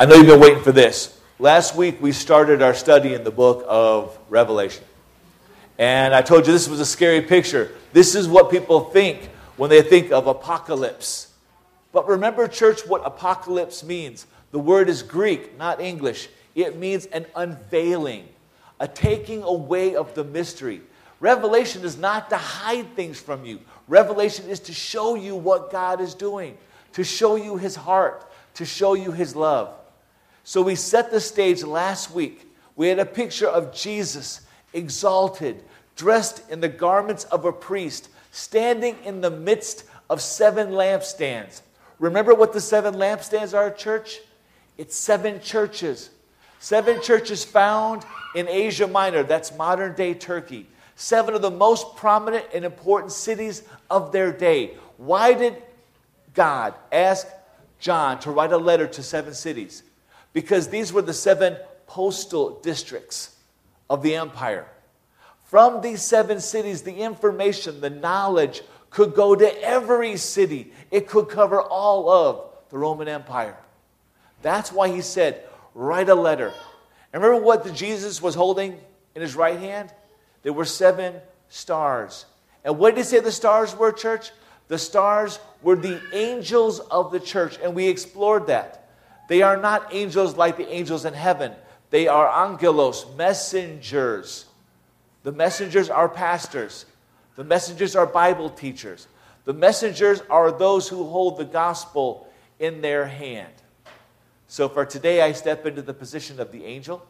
I know you've been waiting for this. Last week we started our study in the book of Revelation. And I told you this was a scary picture. This is what people think when they think of apocalypse. But remember, church, what apocalypse means. The word is Greek, not English. It means an unveiling, a taking away of the mystery. Revelation is not to hide things from you, revelation is to show you what God is doing, to show you his heart, to show you his love. So we set the stage last week. We had a picture of Jesus exalted, dressed in the garments of a priest, standing in the midst of seven lampstands. Remember what the seven lampstands are, church? It's seven churches. Seven churches found in Asia Minor, that's modern day Turkey. Seven of the most prominent and important cities of their day. Why did God ask John to write a letter to seven cities? Because these were the seven postal districts of the empire. From these seven cities, the information, the knowledge could go to every city. It could cover all of the Roman Empire. That's why he said, write a letter. And remember what Jesus was holding in his right hand? There were seven stars. And what did he say the stars were, church? The stars were the angels of the church. And we explored that. They are not angels like the angels in heaven. They are angelos, messengers the messengers are pastors. The messengers are Bible teachers. The messengers are those who hold the gospel in their hand. So for today, I step into the position of the angel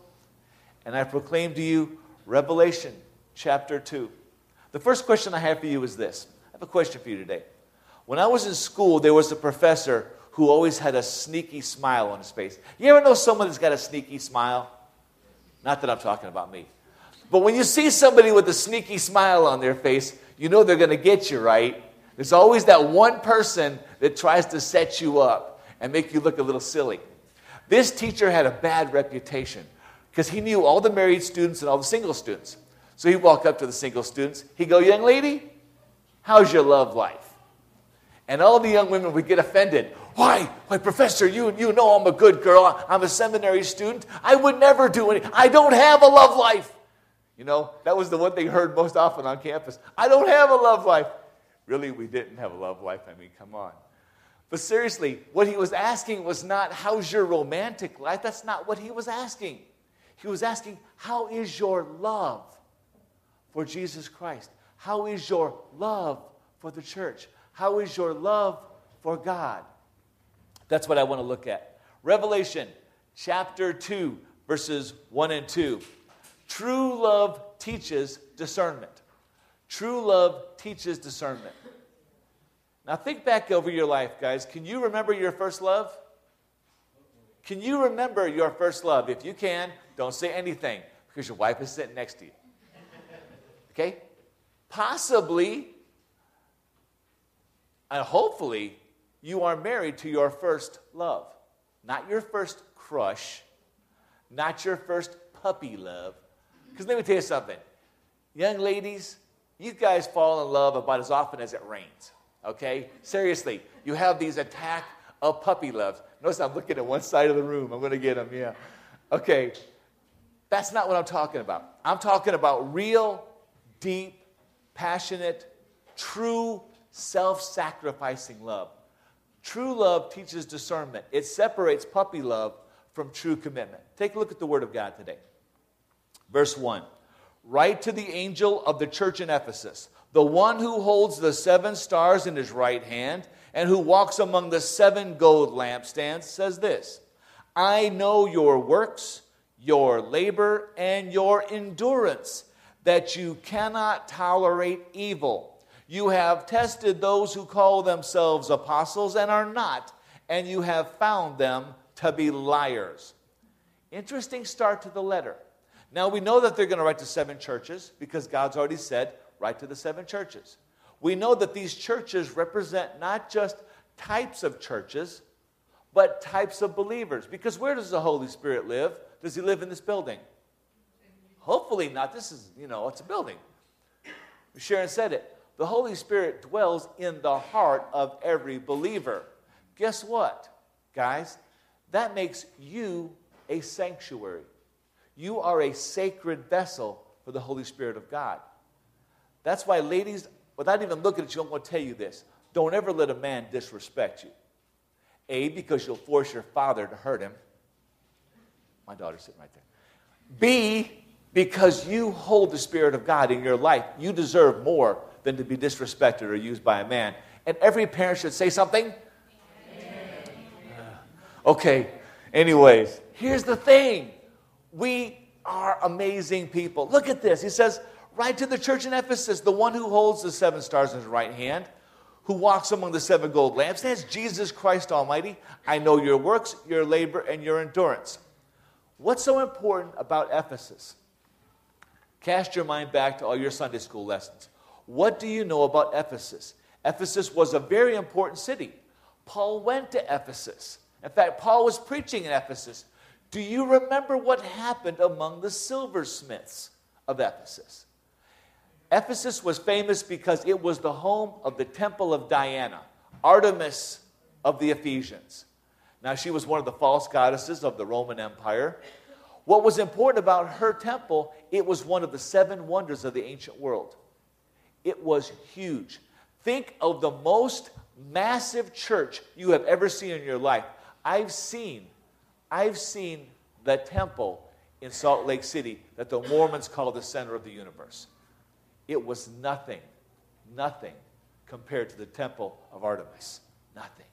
and I proclaim to you Revelation chapter 2. The first question I have for you is this I have a question for you today. When I was in school, there was a professor who always had a sneaky smile on his face. You ever know someone that's got a sneaky smile? Not that I'm talking about me. But when you see somebody with a sneaky smile on their face, you know they're going to get you, right? There's always that one person that tries to set you up and make you look a little silly. This teacher had a bad reputation because he knew all the married students and all the single students. So he'd walk up to the single students. He'd go, Young lady, how's your love life? And all the young women would get offended. Why? Why, Professor, you, you know I'm a good girl. I'm a seminary student. I would never do any. I don't have a love life. You know, that was the one thing heard most often on campus. I don't have a love life. Really, we didn't have a love life. I mean, come on. But seriously, what he was asking was not, How's your romantic life? That's not what he was asking. He was asking, How is your love for Jesus Christ? How is your love for the church? How is your love for God? That's what I want to look at. Revelation chapter 2, verses 1 and 2. True love teaches discernment. True love teaches discernment. Now, think back over your life, guys. Can you remember your first love? Can you remember your first love? If you can, don't say anything because your wife is sitting next to you. Okay? Possibly, and hopefully, you are married to your first love. Not your first crush, not your first puppy love, because let me tell you something. Young ladies, you guys fall in love about as often as it rains. Okay? Seriously, you have these attack of puppy loves. Notice I'm looking at one side of the room. I'm going to get them, yeah. Okay. That's not what I'm talking about. I'm talking about real, deep, passionate, true, self sacrificing love. True love teaches discernment, it separates puppy love from true commitment. Take a look at the Word of God today. Verse 1 Write to the angel of the church in Ephesus, the one who holds the seven stars in his right hand and who walks among the seven gold lampstands, says this I know your works, your labor, and your endurance, that you cannot tolerate evil. You have tested those who call themselves apostles and are not, and you have found them to be liars. Interesting start to the letter. Now we know that they're going to write to seven churches because God's already said, write to the seven churches. We know that these churches represent not just types of churches, but types of believers. Because where does the Holy Spirit live? Does he live in this building? Hopefully not. This is, you know, it's a building. Sharon said it. The Holy Spirit dwells in the heart of every believer. Guess what, guys? that makes you a sanctuary. You are a sacred vessel for the Holy Spirit of God. That's why, ladies, without even looking at you, I'm going to tell you this. Don't ever let a man disrespect you. A, because you'll force your father to hurt him. My daughter's sitting right there. B, because you hold the Spirit of God in your life. You deserve more than to be disrespected or used by a man. And every parent should say something. Okay, anyways, here's the thing we are amazing people. Look at this. He says, Write to the church in Ephesus, the one who holds the seven stars in his right hand, who walks among the seven gold lampstands, Jesus Christ Almighty. I know your works, your labor, and your endurance. What's so important about Ephesus? Cast your mind back to all your Sunday school lessons. What do you know about Ephesus? Ephesus was a very important city. Paul went to Ephesus. In fact, Paul was preaching in Ephesus. Do you remember what happened among the silversmiths of Ephesus? Ephesus was famous because it was the home of the temple of Diana, Artemis of the Ephesians. Now, she was one of the false goddesses of the Roman Empire. What was important about her temple, it was one of the seven wonders of the ancient world. It was huge. Think of the most massive church you have ever seen in your life. I've seen, I've seen the temple in Salt Lake City that the Mormons call the center of the universe. It was nothing, nothing compared to the temple of Artemis. Nothing.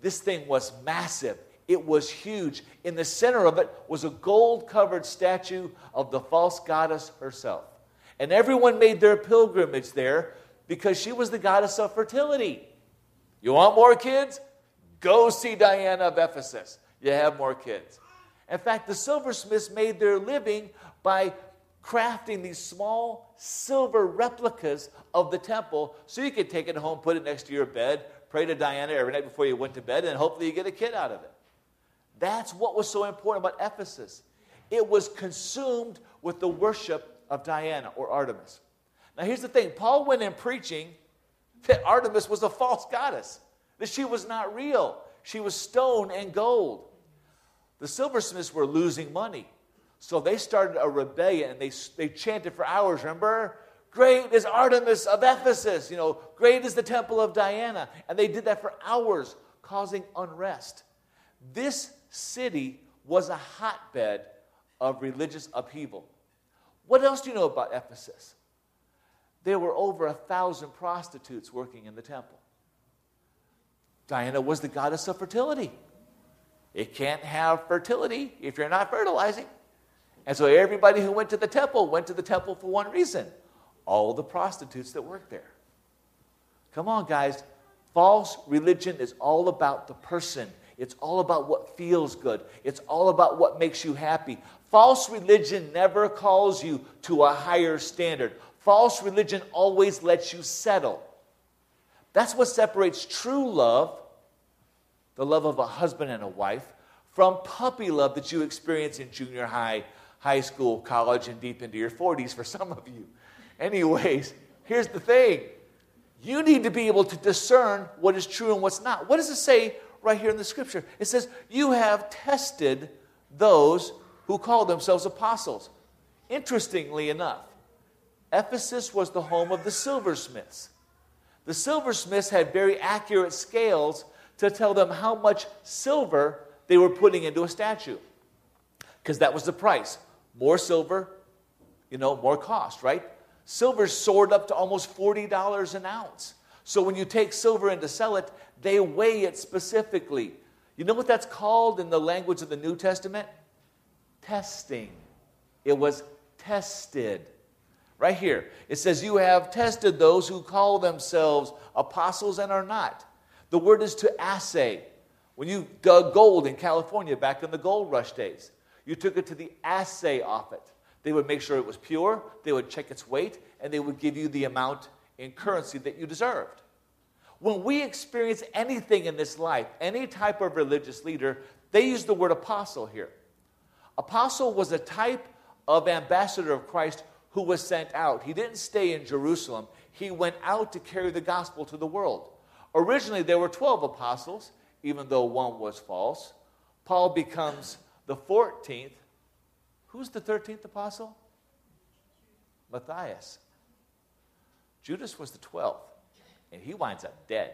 This thing was massive. It was huge. In the center of it was a gold covered statue of the false goddess herself. And everyone made their pilgrimage there because she was the goddess of fertility. You want more kids? Go see Diana of Ephesus. You have more kids. In fact, the silversmiths made their living by crafting these small silver replicas of the temple so you could take it home, put it next to your bed, pray to Diana every night before you went to bed, and hopefully you get a kid out of it. That's what was so important about Ephesus. It was consumed with the worship of Diana or Artemis. Now, here's the thing Paul went in preaching that Artemis was a false goddess, that she was not real. She was stone and gold. The silversmiths were losing money. So they started a rebellion and they, they chanted for hours, remember? Great is Artemis of Ephesus. You know, great is the temple of Diana. And they did that for hours, causing unrest. This city was a hotbed of religious upheaval. What else do you know about Ephesus? There were over a thousand prostitutes working in the temple. Diana was the goddess of fertility. It can't have fertility if you're not fertilizing. And so everybody who went to the temple went to the temple for one reason all the prostitutes that worked there. Come on, guys. False religion is all about the person. It's all about what feels good. It's all about what makes you happy. False religion never calls you to a higher standard. False religion always lets you settle. That's what separates true love, the love of a husband and a wife, from puppy love that you experience in junior high, high school, college, and deep into your 40s for some of you. Anyways, here's the thing you need to be able to discern what is true and what's not. What does it say right here in the scripture? It says, You have tested those who call themselves apostles. Interestingly enough, Ephesus was the home of the silversmiths. The silversmiths had very accurate scales to tell them how much silver they were putting into a statue. Because that was the price. More silver, you know, more cost, right? Silver soared up to almost $40 an ounce. So when you take silver in to sell it, they weigh it specifically. You know what that's called in the language of the New Testament? Testing. It was tested. Right here, it says, You have tested those who call themselves apostles and are not. The word is to assay. When you dug gold in California back in the gold rush days, you took it to the assay office. They would make sure it was pure, they would check its weight, and they would give you the amount in currency that you deserved. When we experience anything in this life, any type of religious leader, they use the word apostle here. Apostle was a type of ambassador of Christ who was sent out. He didn't stay in Jerusalem, he went out to carry the gospel to the world. Originally, there were 12 apostles, even though one was false. Paul becomes the 14th. Who's the 13th apostle? Matthias. Judas was the 12th, and he winds up dead.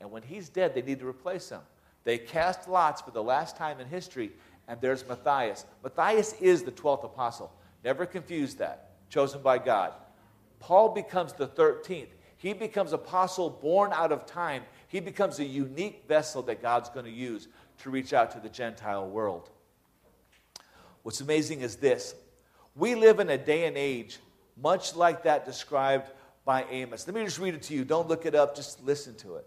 And when he's dead, they need to replace him. They cast lots for the last time in history, and there's Matthias. Matthias is the 12th apostle. Never confuse that. Chosen by God. Paul becomes the 13th. He becomes apostle born out of time. He becomes a unique vessel that God's going to use to reach out to the Gentile world. What's amazing is this we live in a day and age much like that described by Amos. Let me just read it to you. Don't look it up, just listen to it.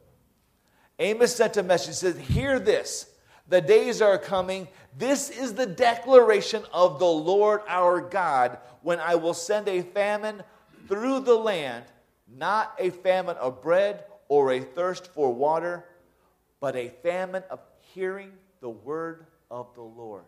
Amos sent a message, He says, Hear this. The days are coming. This is the declaration of the Lord our God when I will send a famine through the land, not a famine of bread or a thirst for water, but a famine of hearing the word of the Lord.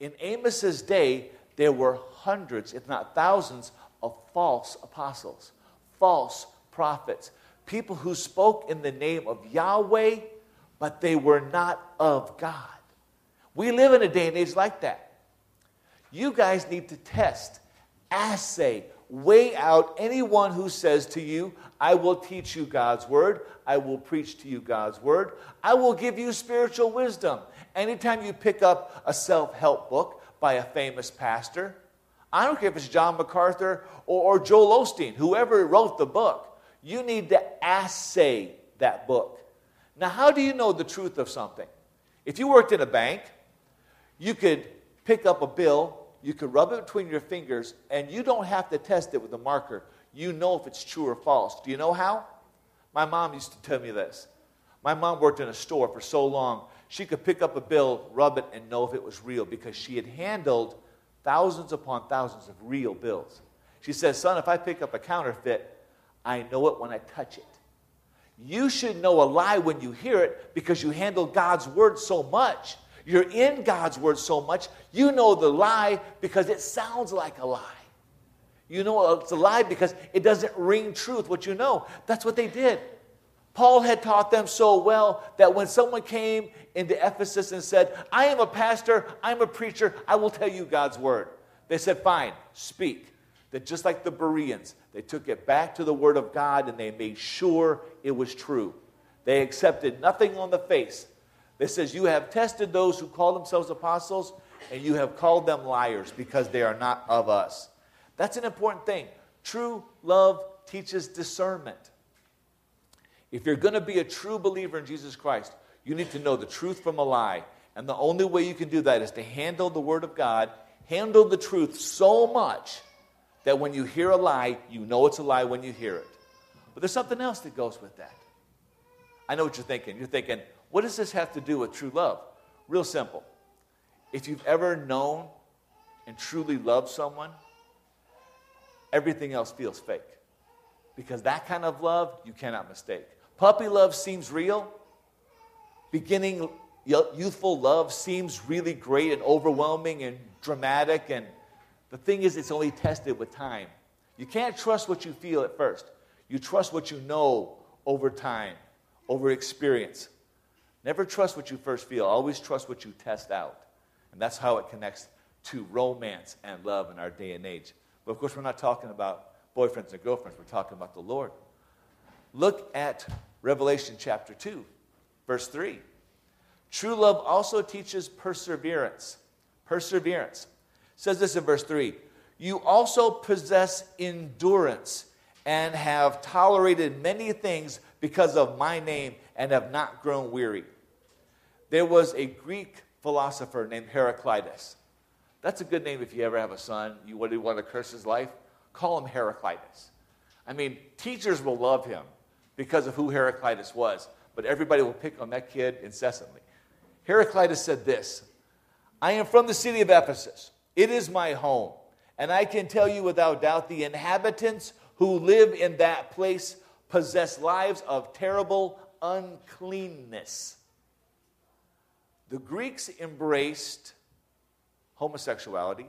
In Amos's day, there were hundreds, if not thousands, of false apostles, false prophets, people who spoke in the name of Yahweh, but they were not of God. We live in a day and age like that. You guys need to test, assay, weigh out anyone who says to you, I will teach you God's word, I will preach to you God's word, I will give you spiritual wisdom. Anytime you pick up a self help book by a famous pastor, I don't care if it's John MacArthur or, or Joel Osteen, whoever wrote the book, you need to assay that book. Now, how do you know the truth of something? If you worked in a bank, you could pick up a bill, you could rub it between your fingers, and you don't have to test it with a marker. You know if it's true or false. Do you know how? My mom used to tell me this. My mom worked in a store for so long, she could pick up a bill, rub it, and know if it was real because she had handled thousands upon thousands of real bills. She says, Son, if I pick up a counterfeit, I know it when I touch it. You should know a lie when you hear it because you handle God's word so much. You're in God's word so much, you know the lie because it sounds like a lie. You know it's a lie because it doesn't ring truth what you know. That's what they did. Paul had taught them so well that when someone came into Ephesus and said, I am a pastor, I'm a preacher, I will tell you God's word. They said, Fine, speak. That just like the Bereans, they took it back to the word of God and they made sure it was true. They accepted nothing on the face. It says, You have tested those who call themselves apostles, and you have called them liars because they are not of us. That's an important thing. True love teaches discernment. If you're going to be a true believer in Jesus Christ, you need to know the truth from a lie. And the only way you can do that is to handle the Word of God, handle the truth so much that when you hear a lie, you know it's a lie when you hear it. But there's something else that goes with that. I know what you're thinking. You're thinking, what does this have to do with true love? Real simple. If you've ever known and truly loved someone, everything else feels fake. Because that kind of love, you cannot mistake. Puppy love seems real. Beginning youthful love seems really great and overwhelming and dramatic. And the thing is, it's only tested with time. You can't trust what you feel at first. You trust what you know over time, over experience. Never trust what you first feel. Always trust what you test out. And that's how it connects to romance and love in our day and age. But of course, we're not talking about boyfriends and girlfriends, we're talking about the Lord. Look at Revelation chapter 2, verse 3. True love also teaches perseverance. Perseverance. It says this in verse 3 You also possess endurance and have tolerated many things because of my name and have not grown weary. There was a Greek philosopher named Heraclitus. That's a good name if you ever have a son, you want to curse his life. Call him Heraclitus. I mean, teachers will love him because of who Heraclitus was, but everybody will pick on that kid incessantly. Heraclitus said this I am from the city of Ephesus. It is my home. And I can tell you without doubt the inhabitants who live in that place possess lives of terrible uncleanness. The Greeks embraced homosexuality,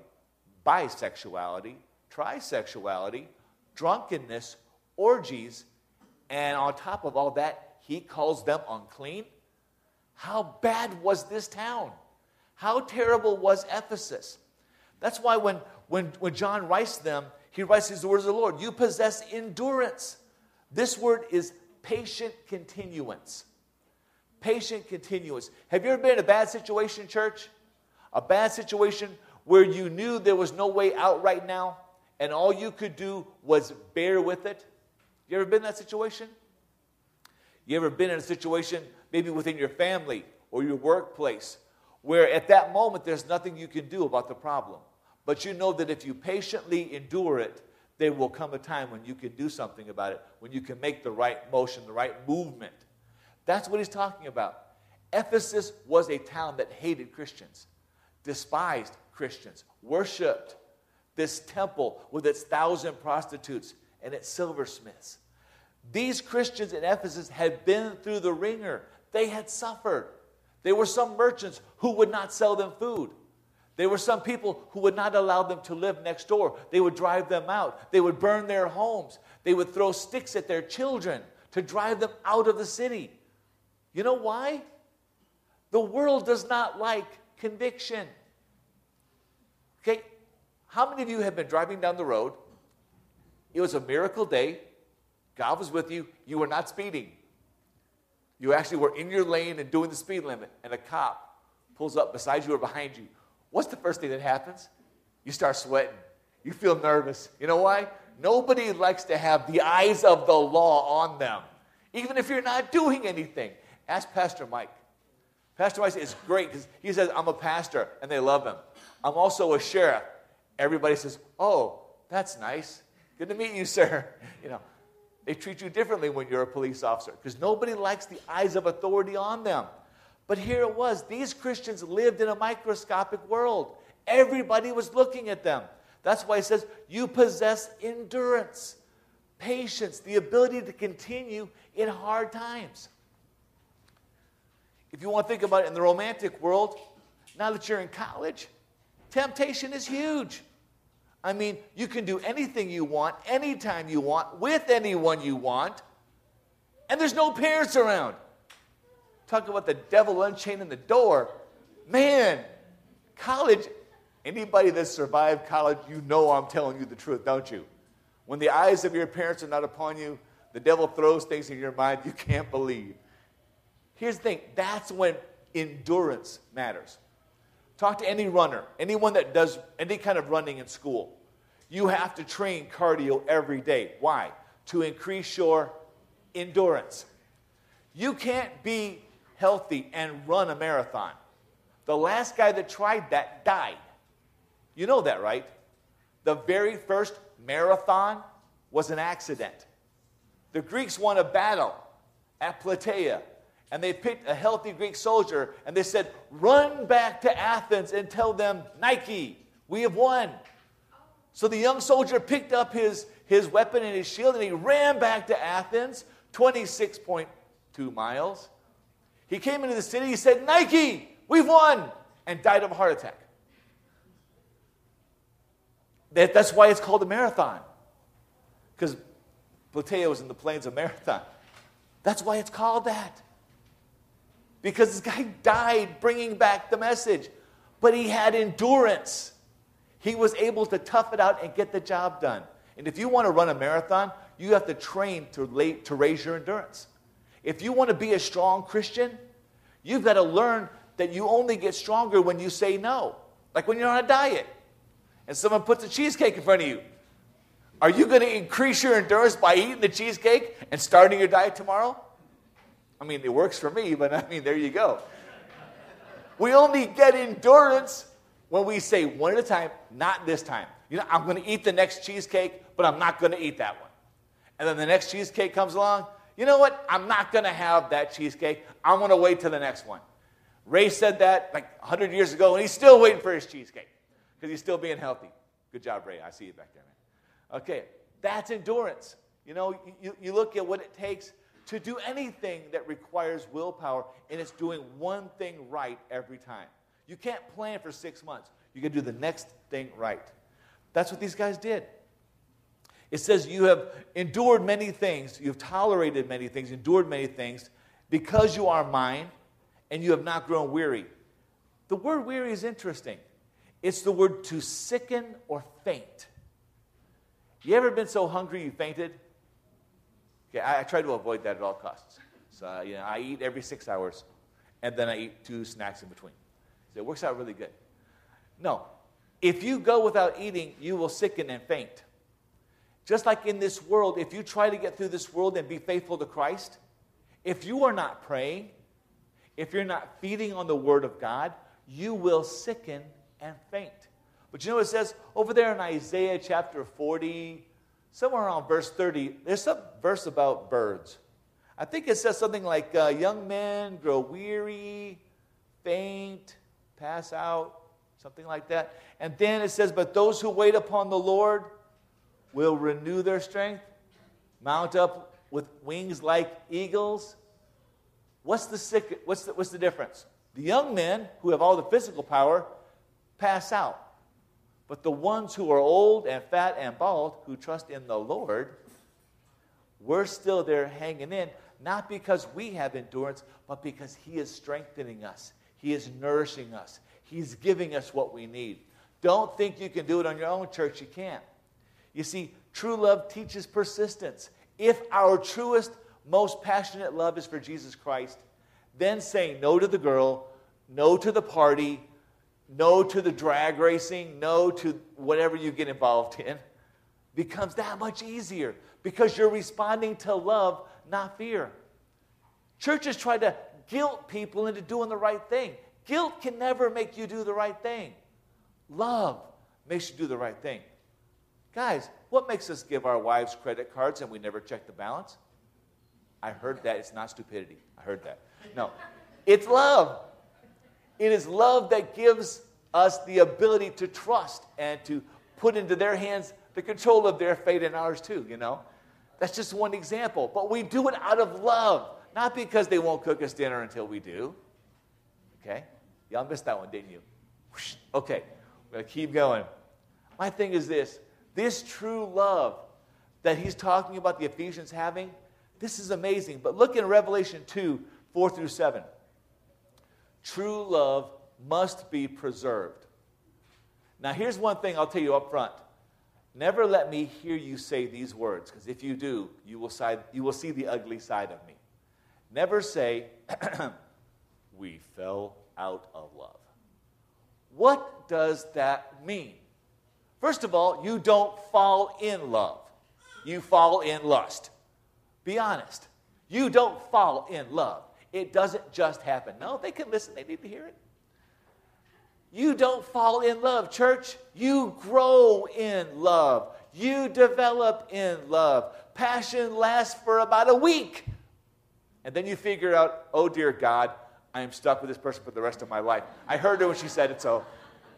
bisexuality, trisexuality, drunkenness, orgies, and on top of all that, he calls them unclean. How bad was this town? How terrible was Ephesus? That's why when, when, when John writes them, he writes these words of the Lord You possess endurance. This word is patient continuance. Patient continuance. Have you ever been in a bad situation, church? A bad situation where you knew there was no way out right now and all you could do was bear with it? You ever been in that situation? You ever been in a situation, maybe within your family or your workplace, where at that moment there's nothing you can do about the problem? But you know that if you patiently endure it, there will come a time when you can do something about it, when you can make the right motion, the right movement. That's what he's talking about. Ephesus was a town that hated Christians, despised Christians, worshiped this temple with its thousand prostitutes and its silversmiths. These Christians in Ephesus had been through the ringer. They had suffered. There were some merchants who would not sell them food. There were some people who would not allow them to live next door. They would drive them out. They would burn their homes. They would throw sticks at their children to drive them out of the city. You know why? The world does not like conviction. Okay? How many of you have been driving down the road? It was a miracle day. God was with you. You were not speeding. You actually were in your lane and doing the speed limit, and a cop pulls up beside you or behind you what's the first thing that happens? You start sweating. You feel nervous. You know why? Nobody likes to have the eyes of the law on them, even if you're not doing anything. Ask Pastor Mike. Pastor Mike is great because he says, I'm a pastor, and they love him. I'm also a sheriff. Everybody says, Oh, that's nice. Good to meet you, sir. You know, they treat you differently when you're a police officer because nobody likes the eyes of authority on them. But here it was. These Christians lived in a microscopic world. Everybody was looking at them. That's why it says, You possess endurance, patience, the ability to continue in hard times. If you want to think about it in the romantic world, now that you're in college, temptation is huge. I mean, you can do anything you want, anytime you want, with anyone you want, and there's no parents around. Talk about the devil unchaining the door. Man, college, anybody that survived college, you know I'm telling you the truth, don't you? When the eyes of your parents are not upon you, the devil throws things in your mind you can't believe. Here's the thing that's when endurance matters. Talk to any runner, anyone that does any kind of running in school. You have to train cardio every day. Why? To increase your endurance. You can't be healthy, and run a marathon. The last guy that tried that died. You know that, right? The very first marathon was an accident. The Greeks won a battle at Plataea, and they picked a healthy Greek soldier, and they said, Run back to Athens and tell them, Nike, we have won. So the young soldier picked up his, his weapon and his shield, and he ran back to Athens, 26.2 miles. He came into the city, he said, Nike, we've won, and died of a heart attack. That, that's why it's called a marathon. Because Plataea was in the plains of Marathon. That's why it's called that. Because this guy died bringing back the message, but he had endurance. He was able to tough it out and get the job done. And if you want to run a marathon, you have to train to, to raise your endurance. If you want to be a strong Christian, you've got to learn that you only get stronger when you say no. Like when you're on a diet and someone puts a cheesecake in front of you. Are you going to increase your endurance by eating the cheesecake and starting your diet tomorrow? I mean, it works for me, but I mean, there you go. We only get endurance when we say one at a time, not this time. You know, I'm going to eat the next cheesecake, but I'm not going to eat that one. And then the next cheesecake comes along, you know what? I'm not going to have that cheesecake. I'm going to wait till the next one. Ray said that like 100 years ago, and he's still waiting for his cheesecake because he's still being healthy. Good job, Ray. I see you back there, man. Okay, that's endurance. You know, you, you look at what it takes to do anything that requires willpower, and it's doing one thing right every time. You can't plan for six months. You can do the next thing right. That's what these guys did. It says, You have endured many things, you've tolerated many things, endured many things, because you are mine, and you have not grown weary. The word weary is interesting. It's the word to sicken or faint. You ever been so hungry you fainted? Okay, I, I try to avoid that at all costs. So, you know, I eat every six hours, and then I eat two snacks in between. It works out really good. No, if you go without eating, you will sicken and faint. Just like in this world, if you try to get through this world and be faithful to Christ, if you are not praying, if you're not feeding on the Word of God, you will sicken and faint. But you know what it says over there in Isaiah chapter 40, somewhere around verse 30, there's some verse about birds. I think it says something like, uh, Young men grow weary, faint, pass out, something like that. And then it says, But those who wait upon the Lord will renew their strength, mount up with wings like eagles. What's the, sick, what's the, what's the difference? The young men who have all the physical power pass out. But the ones who are old and fat and bald, who trust in the Lord, we're still there hanging in, not because we have endurance, but because He is strengthening us. He is nourishing us. He's giving us what we need. Don't think you can do it on your own, church. You can't. You see, true love teaches persistence. If our truest, most passionate love is for Jesus Christ, then saying no to the girl, no to the party, no to the drag racing, no to whatever you get involved in, becomes that much easier because you're responding to love, not fear. Churches try to guilt people into doing the right thing. Guilt can never make you do the right thing. Love makes you do the right thing. Guys, what makes us give our wives credit cards and we never check the balance? I heard that. It's not stupidity. I heard that. No, it's love. It is love that gives us the ability to trust and to put into their hands the control of their fate and ours too, you know? That's just one example. But we do it out of love, not because they won't cook us dinner until we do. Okay? Y'all missed that one, didn't you? Okay, we're to keep going. My thing is this this true love that he's talking about the Ephesians having, this is amazing. But look in Revelation 2 4 through 7. True love must be preserved. Now, here's one thing I'll tell you up front. Never let me hear you say these words, because if you do, you will, side, you will see the ugly side of me. Never say, we fell out of love. What does that mean? First of all, you don't fall in love, you fall in lust. Be honest. You don't fall in love. It doesn't just happen. No, they can listen, they need to hear it. You don't fall in love, church. You grow in love. You develop in love. Passion lasts for about a week. And then you figure out, oh dear God, I am stuck with this person for the rest of my life. I heard her when she said it, so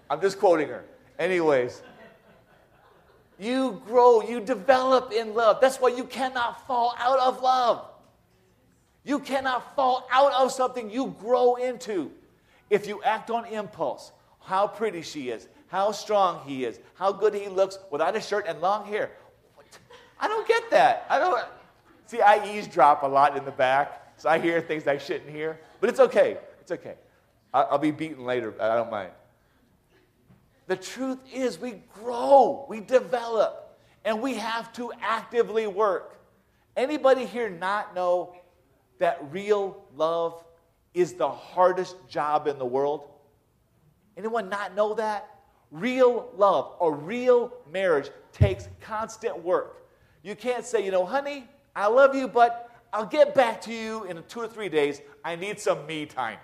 I'm just quoting her. Anyways, you grow, you develop in love. That's why you cannot fall out of love. You cannot fall out of something you grow into. If you act on impulse, how pretty she is, how strong he is, how good he looks without a shirt and long hair. I don't get that. I don't. See, I eavesdrop a lot in the back, so I hear things I shouldn't hear. But it's okay. It's okay. I'll be beaten later. But I don't mind. The truth is, we grow, we develop, and we have to actively work. Anybody here not know that real love is the hardest job in the world? Anyone not know that? Real love or real marriage takes constant work. You can't say, you know, honey, I love you, but I'll get back to you in two or three days. I need some me time.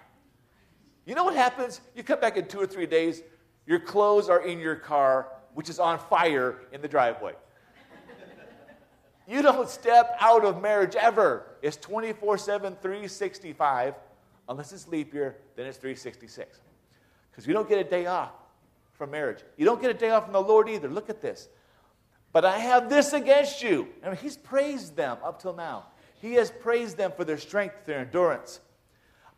You know what happens? You come back in two or three days, your clothes are in your car, which is on fire in the driveway. You don't step out of marriage ever. It's 24 7, 365. Unless it's leap year, then it's 366. Because you don't get a day off from marriage. You don't get a day off from the Lord either. Look at this. But I have this against you. Mean, he's praised them up till now. He has praised them for their strength, their endurance.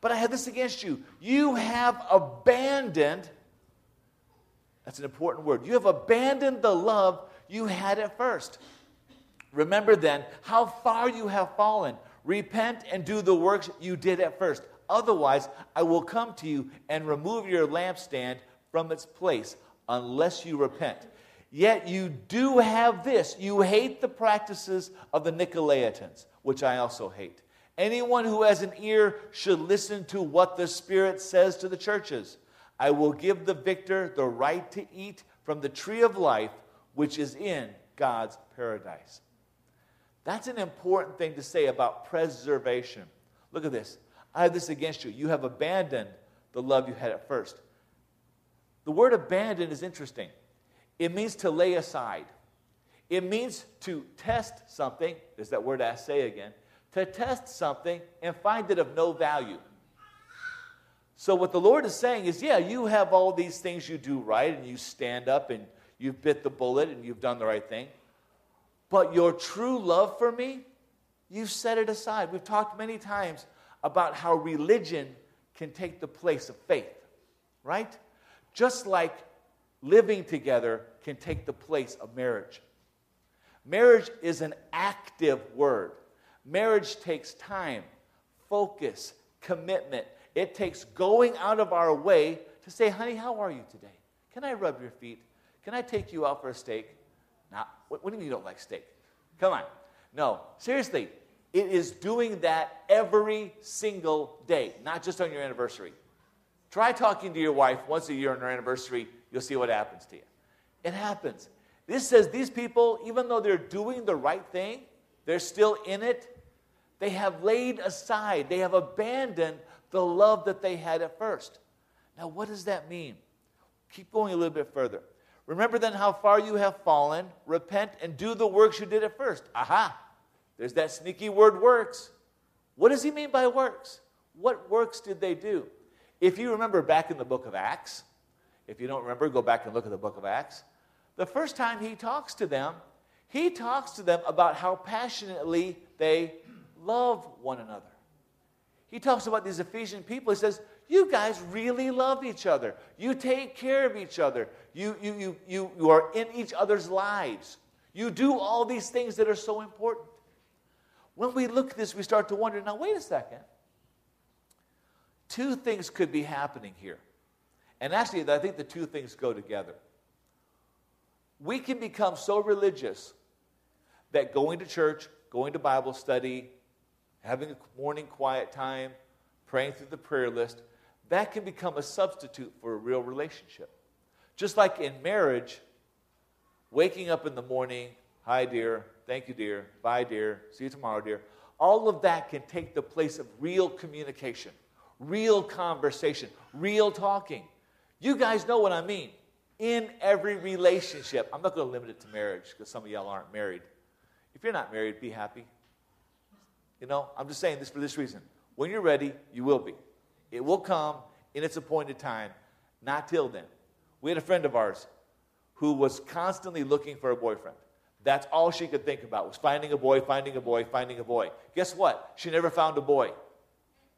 But I have this against you. You have abandoned, that's an important word. You have abandoned the love you had at first. Remember then how far you have fallen. Repent and do the works you did at first. Otherwise, I will come to you and remove your lampstand from its place unless you repent. Yet you do have this. You hate the practices of the Nicolaitans, which I also hate. Anyone who has an ear should listen to what the Spirit says to the churches. I will give the victor the right to eat from the tree of life, which is in God's paradise. That's an important thing to say about preservation. Look at this. I have this against you. You have abandoned the love you had at first. The word abandon is interesting. It means to lay aside. It means to test something. There's that word assay say again. To test something and find it of no value. So, what the Lord is saying is, yeah, you have all these things you do right, and you stand up and you've bit the bullet and you've done the right thing. But your true love for me, you've set it aside. We've talked many times about how religion can take the place of faith, right? Just like living together can take the place of marriage. Marriage is an active word. Marriage takes time, focus, commitment. It takes going out of our way to say, honey, how are you today? Can I rub your feet? Can I take you out for a steak? Now, what, what do you mean you don't like steak? Come on. No, seriously, it is doing that every single day, not just on your anniversary. Try talking to your wife once a year on her anniversary. You'll see what happens to you. It happens. This says these people, even though they're doing the right thing, they're still in it. They have laid aside, they have abandoned the love that they had at first. Now, what does that mean? Keep going a little bit further. Remember then how far you have fallen, repent, and do the works you did at first. Aha! There's that sneaky word works. What does he mean by works? What works did they do? If you remember back in the book of Acts, if you don't remember, go back and look at the book of Acts. The first time he talks to them, he talks to them about how passionately they love one another. He talks about these Ephesian people. He says, You guys really love each other. You take care of each other. You, you, you, you, you are in each other's lives. You do all these things that are so important. When we look at this, we start to wonder now, wait a second. Two things could be happening here. And actually, I think the two things go together. We can become so religious that going to church, going to Bible study, having a morning quiet time, praying through the prayer list, that can become a substitute for a real relationship. Just like in marriage, waking up in the morning, hi, dear, thank you, dear, bye, dear, see you tomorrow, dear. All of that can take the place of real communication, real conversation, real talking. You guys know what I mean. In every relationship, I'm not going to limit it to marriage because some of y'all aren't married. If you're not married, be happy. You know, I'm just saying this for this reason. When you're ready, you will be. It will come in its appointed time, not till then. We had a friend of ours who was constantly looking for a boyfriend. That's all she could think about was finding a boy, finding a boy, finding a boy. Guess what? She never found a boy.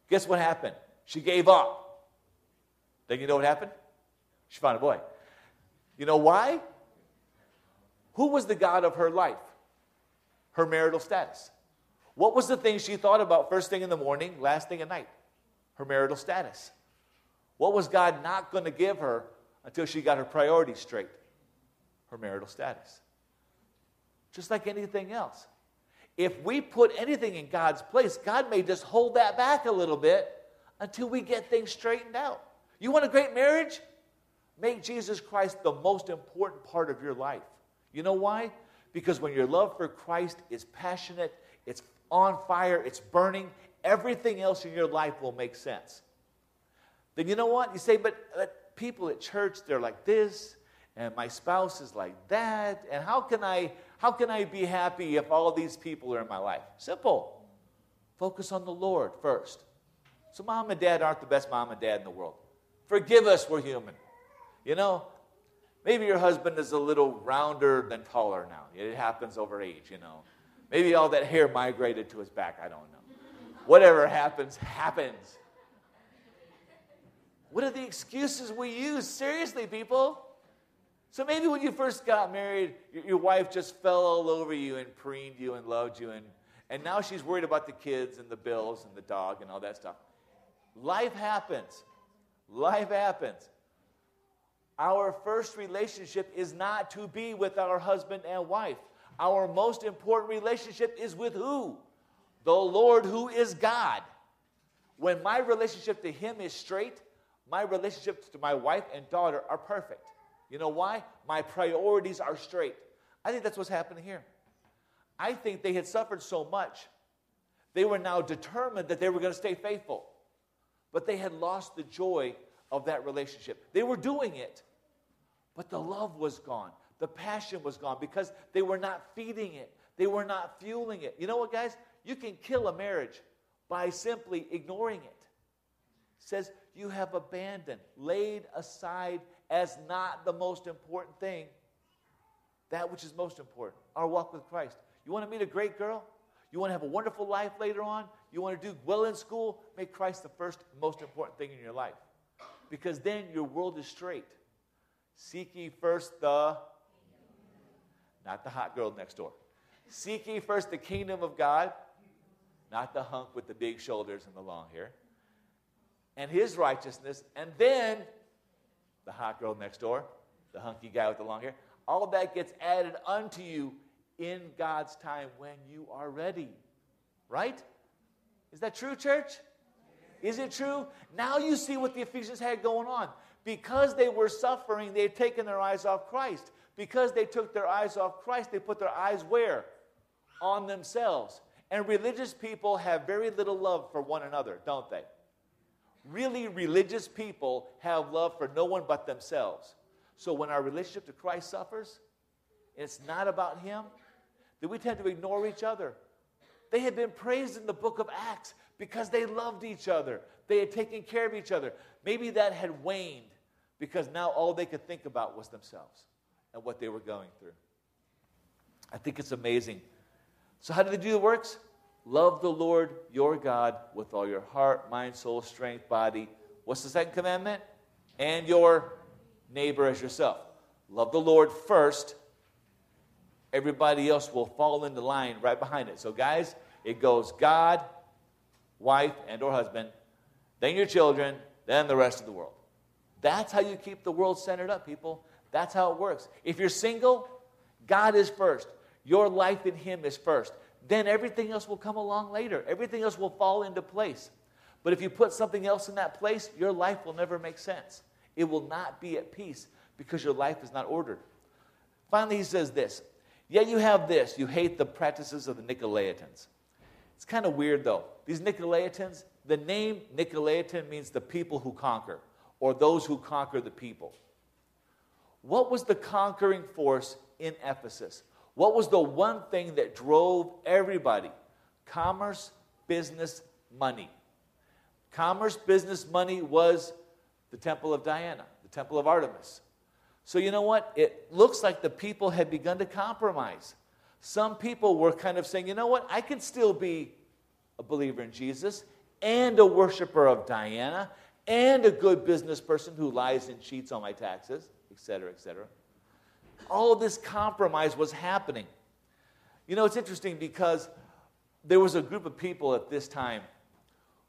Guess what happened? She gave up. Then you know what happened? She found a boy. You know why? Who was the God of her life? Her marital status. What was the thing she thought about first thing in the morning, last thing at night? Her marital status. What was God not going to give her until she got her priorities straight her marital status. Just like anything else. If we put anything in God's place, God may just hold that back a little bit until we get things straightened out. You want a great marriage? Make Jesus Christ the most important part of your life. You know why? Because when your love for Christ is passionate, it's on fire, it's burning, everything else in your life will make sense. Then you know what? You say, but, but people at church, they're like this, and my spouse is like that, and how can I how can I be happy if all these people are in my life? Simple. Focus on the Lord first. So mom and dad aren't the best mom and dad in the world. Forgive us, we're human. You know, maybe your husband is a little rounder than taller now. It happens over age, you know. Maybe all that hair migrated to his back, I don't know. Whatever happens, happens. What are the excuses we use? Seriously, people. So maybe when you first got married, your, wife just fell all over you and preened you and loved you, and, and now she's worried about the kids and the bills and the dog and all that stuff. Life happens. Life happens. Our first relationship is not to be with our husband and wife. Our most important relationship is with who? The Lord, who is God. When my relationship to Him is straight, my relationships to my wife and daughter are perfect. You know why? My priorities are straight. I think that's what's happening here. I think they had suffered so much, they were now determined that they were going to stay faithful. But they had lost the joy of that relationship. They were doing it, but the love was gone. The passion was gone because they were not feeding it. They were not fueling it. You know what, guys? You can kill a marriage by simply ignoring it. it says you have abandoned, laid aside as not the most important thing, that which is most important, our walk with Christ. You want to meet a great girl? You want to have a wonderful life later on? You want to do well in school? Make Christ the first most important thing in your life. Because then your world is straight. Seek ye first the, not the hot girl next door. Seek ye first the kingdom of God, not the hunk with the big shoulders and the long hair, and his righteousness, and then the hot girl next door, the hunky guy with the long hair. All of that gets added unto you in God's time when you are ready. Right? Is that true, church? Is it true? Now you see what the Ephesians had going on. Because they were suffering, they had taken their eyes off Christ. Because they took their eyes off Christ, they put their eyes where? On themselves. And religious people have very little love for one another, don't they? Really, religious people have love for no one but themselves. So when our relationship to Christ suffers, it's not about Him, then we tend to ignore each other. They had been praised in the book of Acts because they loved each other. They had taken care of each other. Maybe that had waned because now all they could think about was themselves and what they were going through. I think it's amazing. So, how do they do the works? Love the Lord your God with all your heart, mind, soul, strength, body. What's the second commandment? And your neighbor as yourself. Love the Lord first. Everybody else will fall into line right behind it. So, guys, it goes God, wife, and or husband, then your children, then the rest of the world. That's how you keep the world centered up, people. That's how it works. If you're single, God is first. Your life in Him is first. Then everything else will come along later. Everything else will fall into place. But if you put something else in that place, your life will never make sense. It will not be at peace because your life is not ordered. Finally, he says this Yet you have this you hate the practices of the Nicolaitans. It's kind of weird, though. These Nicolaitans, the name Nicolaitan means the people who conquer, or those who conquer the people. What was the conquering force in Ephesus? What was the one thing that drove everybody? Commerce, business, money. Commerce, business, money was the temple of Diana, the temple of Artemis. So, you know what? It looks like the people had begun to compromise. Some people were kind of saying, you know what? I can still be a believer in Jesus and a worshiper of Diana and a good business person who lies and cheats on my taxes, etc., etc. All this compromise was happening. You know, it's interesting because there was a group of people at this time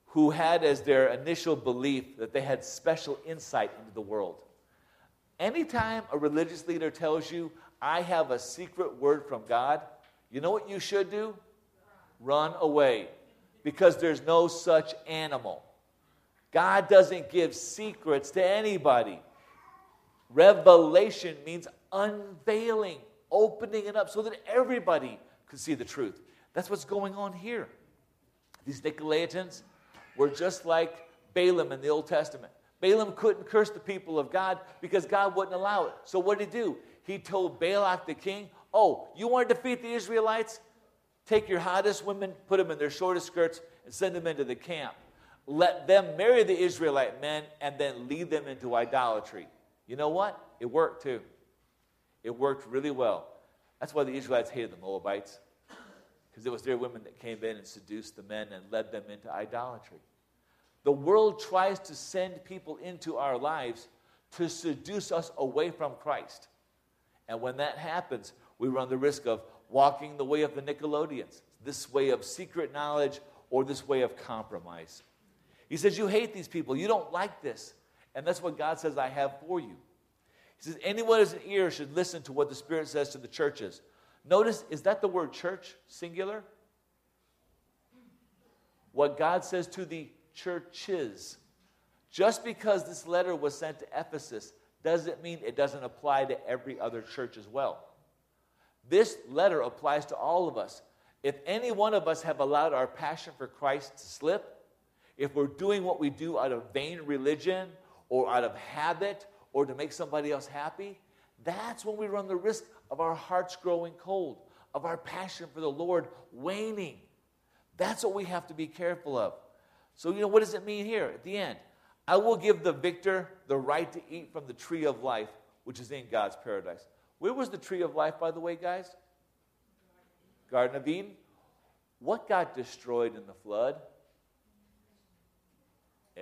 who had as their initial belief that they had special insight into the world. Anytime a religious leader tells you, I have a secret word from God, you know what you should do? Run away because there's no such animal. God doesn't give secrets to anybody. Revelation means unveiling, opening it up so that everybody could see the truth. That's what's going on here. These Nicolaitans were just like Balaam in the Old Testament. Balaam couldn't curse the people of God because God wouldn't allow it. So what did he do? He told Balak the king, Oh, you want to defeat the Israelites? Take your hottest women, put them in their shortest skirts, and send them into the camp. Let them marry the Israelite men and then lead them into idolatry. You know what? It worked too. It worked really well. That's why the Israelites hated the Moabites, because it was their women that came in and seduced the men and led them into idolatry. The world tries to send people into our lives to seduce us away from Christ. And when that happens, we run the risk of walking the way of the Nicolaitans, this way of secret knowledge or this way of compromise. He says, You hate these people. You don't like this. And that's what God says I have for you. He says, Anyone who has an ear should listen to what the Spirit says to the churches. Notice, is that the word church, singular? What God says to the churches. Just because this letter was sent to Ephesus doesn't mean it doesn't apply to every other church as well. This letter applies to all of us. If any one of us have allowed our passion for Christ to slip, if we're doing what we do out of vain religion or out of habit or to make somebody else happy, that's when we run the risk of our hearts growing cold, of our passion for the Lord waning. That's what we have to be careful of. So, you know, what does it mean here at the end? I will give the victor the right to eat from the tree of life, which is in God's paradise. Where was the tree of life, by the way, guys? Garden of Eden. What got destroyed in the flood?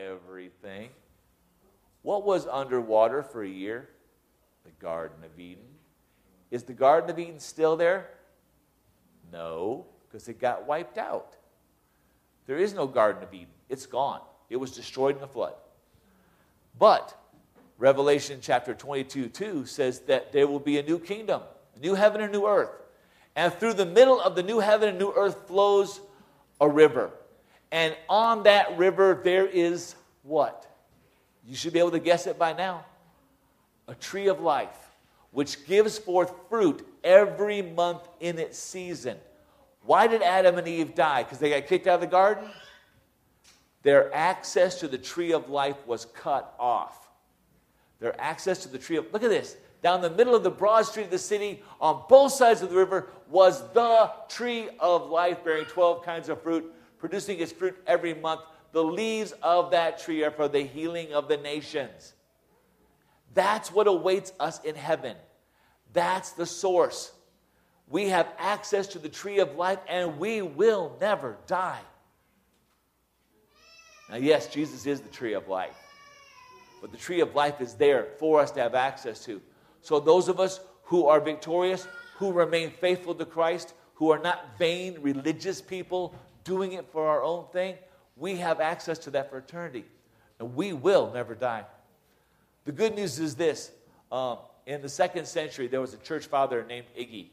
Everything. What was underwater for a year? The Garden of Eden. Is the Garden of Eden still there? No, because it got wiped out. There is no Garden of Eden. It's gone. It was destroyed in the flood. But Revelation chapter 22 2 says that there will be a new kingdom, a new heaven and a new earth. And through the middle of the new heaven and new earth flows a river. And on that river there is what? You should be able to guess it by now. A tree of life, which gives forth fruit every month in its season. Why did Adam and Eve die? Because they got kicked out of the garden? Their access to the tree of life was cut off. Their access to the tree of, look at this. Down the middle of the broad street of the city, on both sides of the river, was the tree of life, bearing 12 kinds of fruit, producing its fruit every month. The leaves of that tree are for the healing of the nations. That's what awaits us in heaven. That's the source. We have access to the tree of life and we will never die. Now, yes, Jesus is the tree of life, but the tree of life is there for us to have access to. So, those of us who are victorious, who remain faithful to Christ, who are not vain religious people doing it for our own thing, we have access to that for eternity. And we will never die. The good news is this um, in the second century, there was a church father named Iggy.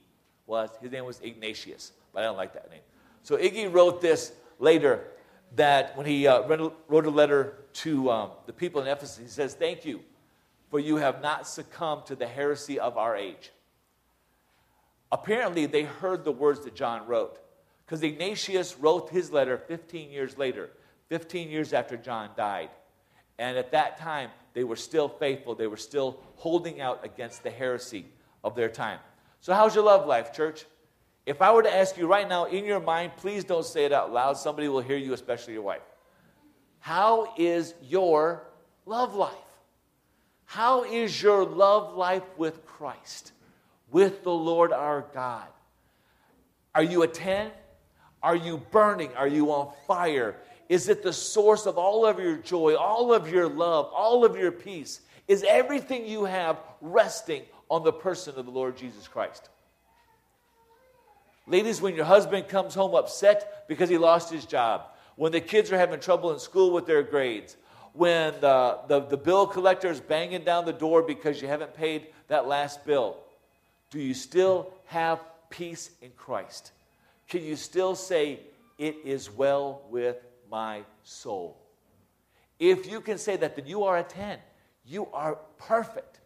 Well, his name was Ignatius, but I don't like that name. So Iggy wrote this later that when he uh, wrote a letter to um, the people in Ephesus, he says, Thank you, for you have not succumbed to the heresy of our age. Apparently, they heard the words that John wrote, because Ignatius wrote his letter 15 years later, 15 years after John died. And at that time, they were still faithful. They were still holding out against the heresy of their time. So, how's your love life, church? If I were to ask you right now in your mind, please don't say it out loud. Somebody will hear you, especially your wife. How is your love life? How is your love life with Christ, with the Lord our God? Are you a 10? Are you burning? Are you on fire? Is it the source of all of your joy, all of your love, all of your peace? Is everything you have resting on the person of the Lord Jesus Christ? Ladies, when your husband comes home upset because he lost his job, when the kids are having trouble in school with their grades, when the, the, the bill collector is banging down the door because you haven't paid that last bill, do you still have peace in Christ? Can you still say, It is well with my soul? If you can say that, then you are a 10. You are perfect.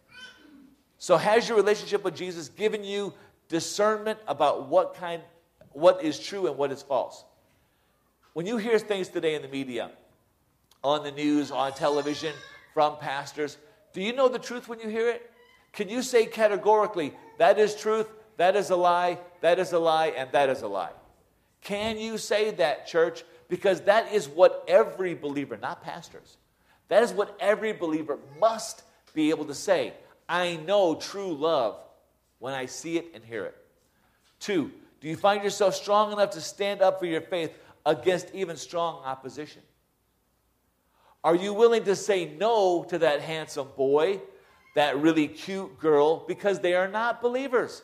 So, has your relationship with Jesus given you discernment about what kind what is true and what is false. When you hear things today in the media, on the news, on television, from pastors, do you know the truth when you hear it? Can you say categorically, that is truth, that is a lie, that is a lie, and that is a lie? Can you say that, church? Because that is what every believer, not pastors, that is what every believer must be able to say. I know true love when I see it and hear it? Two, do you find yourself strong enough to stand up for your faith against even strong opposition? Are you willing to say no to that handsome boy, that really cute girl, because they are not believers?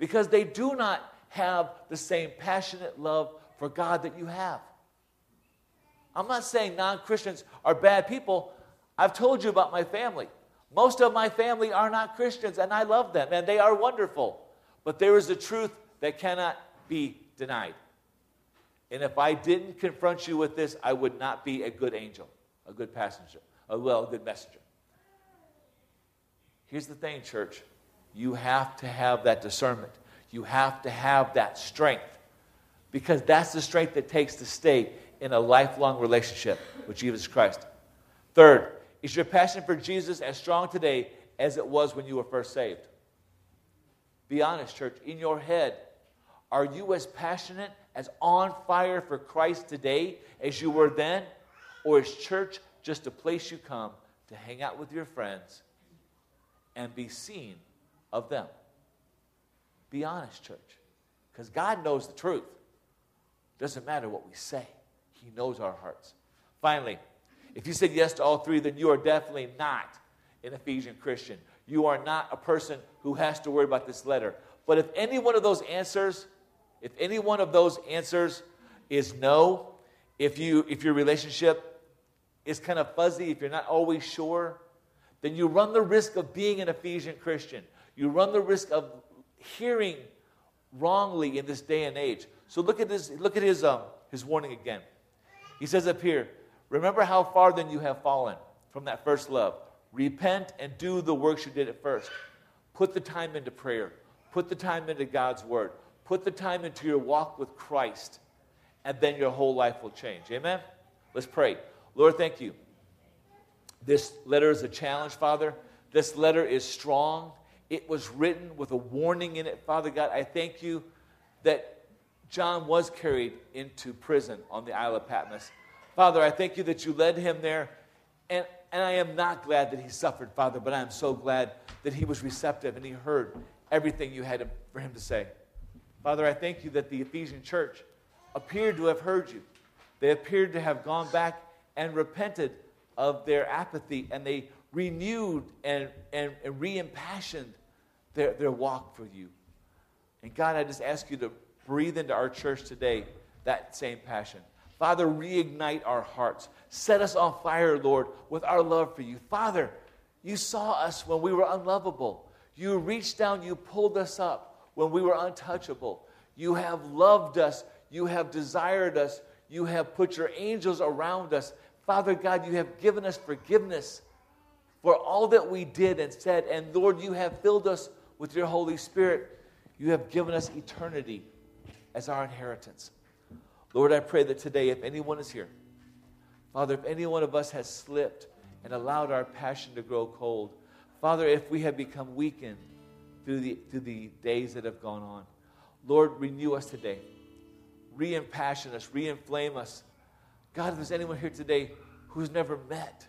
Because they do not have the same passionate love for God that you have? I'm not saying non Christians are bad people. I've told you about my family. Most of my family are not Christians, and I love them, and they are wonderful. But there is a truth that cannot be denied. And if I didn't confront you with this, I would not be a good angel, a good passenger, a well, a good messenger. Here's the thing, church. You have to have that discernment. You have to have that strength. Because that's the strength that takes to stay in a lifelong relationship with Jesus Christ. Third, is your passion for Jesus as strong today as it was when you were first saved? Be honest, church. In your head, are you as passionate, as on fire for Christ today as you were then? Or is church just a place you come to hang out with your friends and be seen of them? Be honest, church. Because God knows the truth. Doesn't matter what we say, He knows our hearts. Finally, if you said yes to all three, then you are definitely not an Ephesian Christian. You are not a person who has to worry about this letter. But if any one of those answers if any one of those answers is no, if, you, if your relationship is kind of fuzzy, if you're not always sure, then you run the risk of being an Ephesian Christian. You run the risk of hearing wrongly in this day and age. So look at this, look at his, um, his warning again. He says up here, remember how far then you have fallen from that first love. Repent and do the works you did at first. Put the time into prayer. Put the time into God's word. Put the time into your walk with Christ, and then your whole life will change. Amen? Let's pray. Lord, thank you. This letter is a challenge, Father. This letter is strong. It was written with a warning in it, Father God. I thank you that John was carried into prison on the Isle of Patmos. Father, I thank you that you led him there. And, and I am not glad that he suffered, Father, but I am so glad that he was receptive and he heard everything you had for him to say. Father, I thank you that the Ephesian church appeared to have heard you. They appeared to have gone back and repented of their apathy, and they renewed and, and, and re impassioned their, their walk for you. And God, I just ask you to breathe into our church today that same passion. Father, reignite our hearts. Set us on fire, Lord, with our love for you. Father, you saw us when we were unlovable. You reached down, you pulled us up when we were untouchable. You have loved us. You have desired us. You have put your angels around us. Father God, you have given us forgiveness for all that we did and said. And Lord, you have filled us with your Holy Spirit. You have given us eternity as our inheritance. Lord, I pray that today, if anyone is here, Father, if any one of us has slipped and allowed our passion to grow cold, Father, if we have become weakened, through the, through the days that have gone on. Lord, renew us today. Re impassion us, re inflame us. God, if there's anyone here today who's never met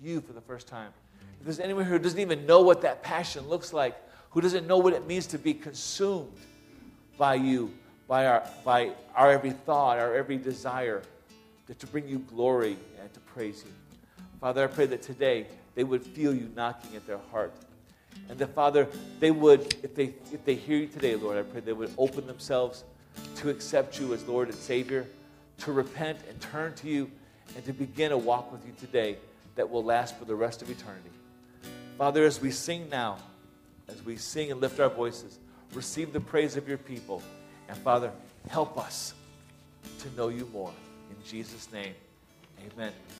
you for the first time, if there's anyone who doesn't even know what that passion looks like, who doesn't know what it means to be consumed by you, by our, by our every thought, our every desire, that to bring you glory and to praise you. Father, I pray that today they would feel you knocking at their heart. And that, Father, they would, if they, if they hear you today, Lord, I pray they would open themselves to accept you as Lord and Savior, to repent and turn to you, and to begin a walk with you today that will last for the rest of eternity. Father, as we sing now, as we sing and lift our voices, receive the praise of your people. And Father, help us to know you more. In Jesus' name, amen.